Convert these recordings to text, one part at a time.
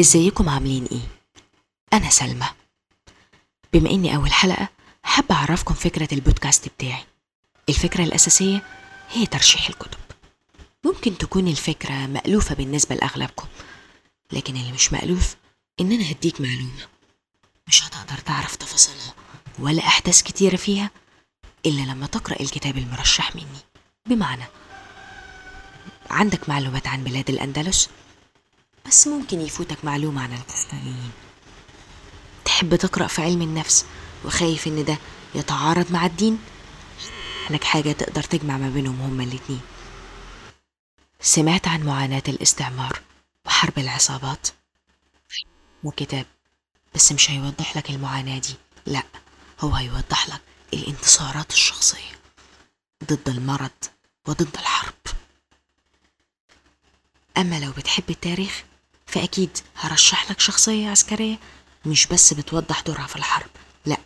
إزيكم عاملين إيه؟ أنا سلمى. بما إني أول حلقة حابة أعرفكم فكرة البودكاست بتاعي. الفكرة الأساسية هي ترشيح الكتب. ممكن تكون الفكرة مألوفة بالنسبة لأغلبكم لكن اللي مش مألوف إن أنا هديك معلومة. مش هتقدر تعرف تفاصيلها ولا أحداث كتيرة فيها إلا لما تقرأ الكتاب المرشح مني. بمعنى عندك معلومات عن بلاد الأندلس؟ بس ممكن يفوتك معلومة عن القسطنطينيين تحب تقرأ في علم النفس وخايف إن ده يتعارض مع الدين؟ لك حاجة تقدر تجمع ما بينهم هما الاتنين. سمعت عن معاناة الاستعمار وحرب العصابات؟ وكتاب بس مش هيوضح لك المعاناة دي. لا هو هيوضح لك الانتصارات الشخصية ضد المرض وضد الحرب. أما لو بتحب التاريخ فأكيد هرشح لك شخصية عسكرية مش بس بتوضح دورها في الحرب لأ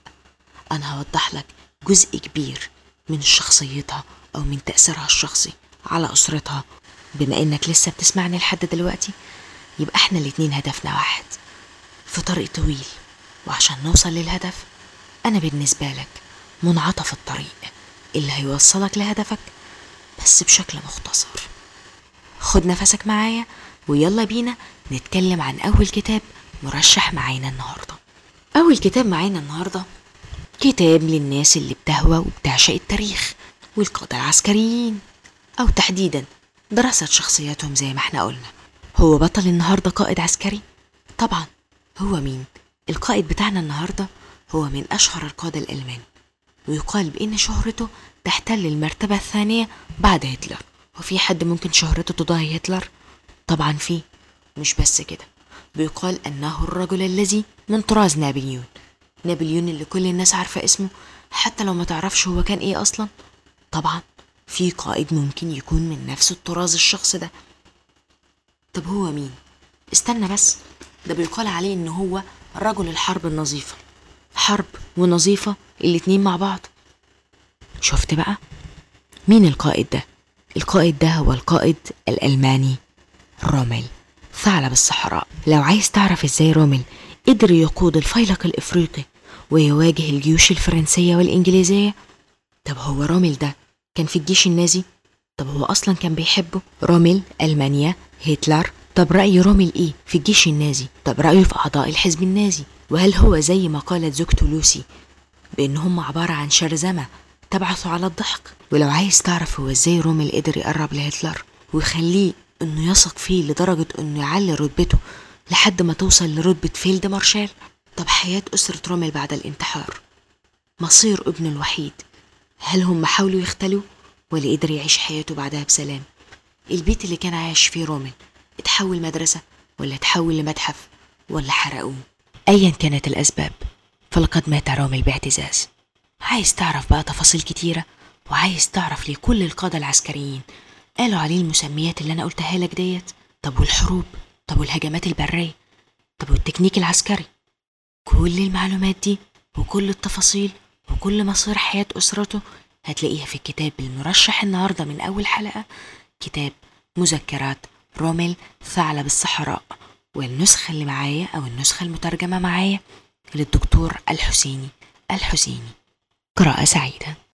أنا هوضح لك جزء كبير من شخصيتها أو من تأثيرها الشخصي على أسرتها. بما إنك لسه بتسمعني لحد دلوقتي يبقى إحنا الاتنين هدفنا واحد. في طريق طويل وعشان نوصل للهدف أنا بالنسبة لك منعطف الطريق اللي هيوصلك لهدفك بس بشكل مختصر. خد نفسك معايا ويلا بينا نتكلم عن أول كتاب مرشح معانا النهاردة أول كتاب معانا النهاردة كتاب للناس اللي بتهوى وبتعشق التاريخ والقادة العسكريين أو تحديدا دراسة شخصياتهم زي ما إحنا قلنا هو بطل النهاردة قائد عسكري؟ طبعا هو مين؟ القائد بتاعنا النهاردة هو من أشهر القادة الألمان ويقال بأن شهرته تحتل المرتبة الثانية بعد هتلر وفي حد ممكن شهرته تضاهي هتلر؟ طبعا في مش بس كده بيقال أنه الرجل الذي من طراز نابليون نابليون اللي كل الناس عارفة اسمه حتى لو ما تعرفش هو كان إيه أصلا طبعا في قائد ممكن يكون من نفس الطراز الشخص ده طب هو مين؟ استنى بس ده بيقال عليه إن هو رجل الحرب النظيفة حرب ونظيفة الاتنين مع بعض شفت بقى؟ مين القائد ده؟ القائد ده هو القائد الألماني رومل ثعلب الصحراء. لو عايز تعرف إزاي رومل قدر يقود الفيلق الإفريقي ويواجه الجيوش الفرنسية والإنجليزية؟ طب هو رومل ده كان في الجيش النازي؟ طب هو أصلا كان بيحبه؟ رومل ألمانيا هتلر؟ طب رأي رومل إيه في الجيش النازي؟ طب رأيه في أعضاء الحزب النازي؟ وهل هو زي ما قالت زوجته لوسي بأن هم عبارة عن شرذمة تبعثوا على الضحك؟ ولو عايز تعرف هو إزاي رومل قدر يقرب لهتلر ويخليه إنه يثق فيه لدرجة إنه يعلي رتبته لحد ما توصل لرتبة field marshal. طب حياة أسرة رومل بعد الانتحار. مصير ابنه الوحيد. هل هم حاولوا يختلوا؟ ولا قدر يعيش حياته بعدها بسلام. البيت اللي كان عايش فيه رومل اتحول مدرسة ولا اتحول لمتحف ولا حرقوه؟ أيا كانت الأسباب فلقد مات رومل باعتزاز. عايز تعرف بقى تفاصيل كتيرة وعايز تعرف ليه كل القادة العسكريين قالوا عليه المسميات اللي أنا قلتها لك ديت؟ طب والحروب؟ طب والهجمات البرية؟ طب والتكنيك العسكري؟ كل المعلومات دي وكل التفاصيل وكل مصير حياة أسرته هتلاقيها في الكتاب المرشح النهاردة من أول حلقة كتاب مذكرات رومل ثعلب الصحراء والنسخة اللي معايا أو النسخة المترجمة معايا للدكتور الحسيني الحسيني. قراءة سعيدة.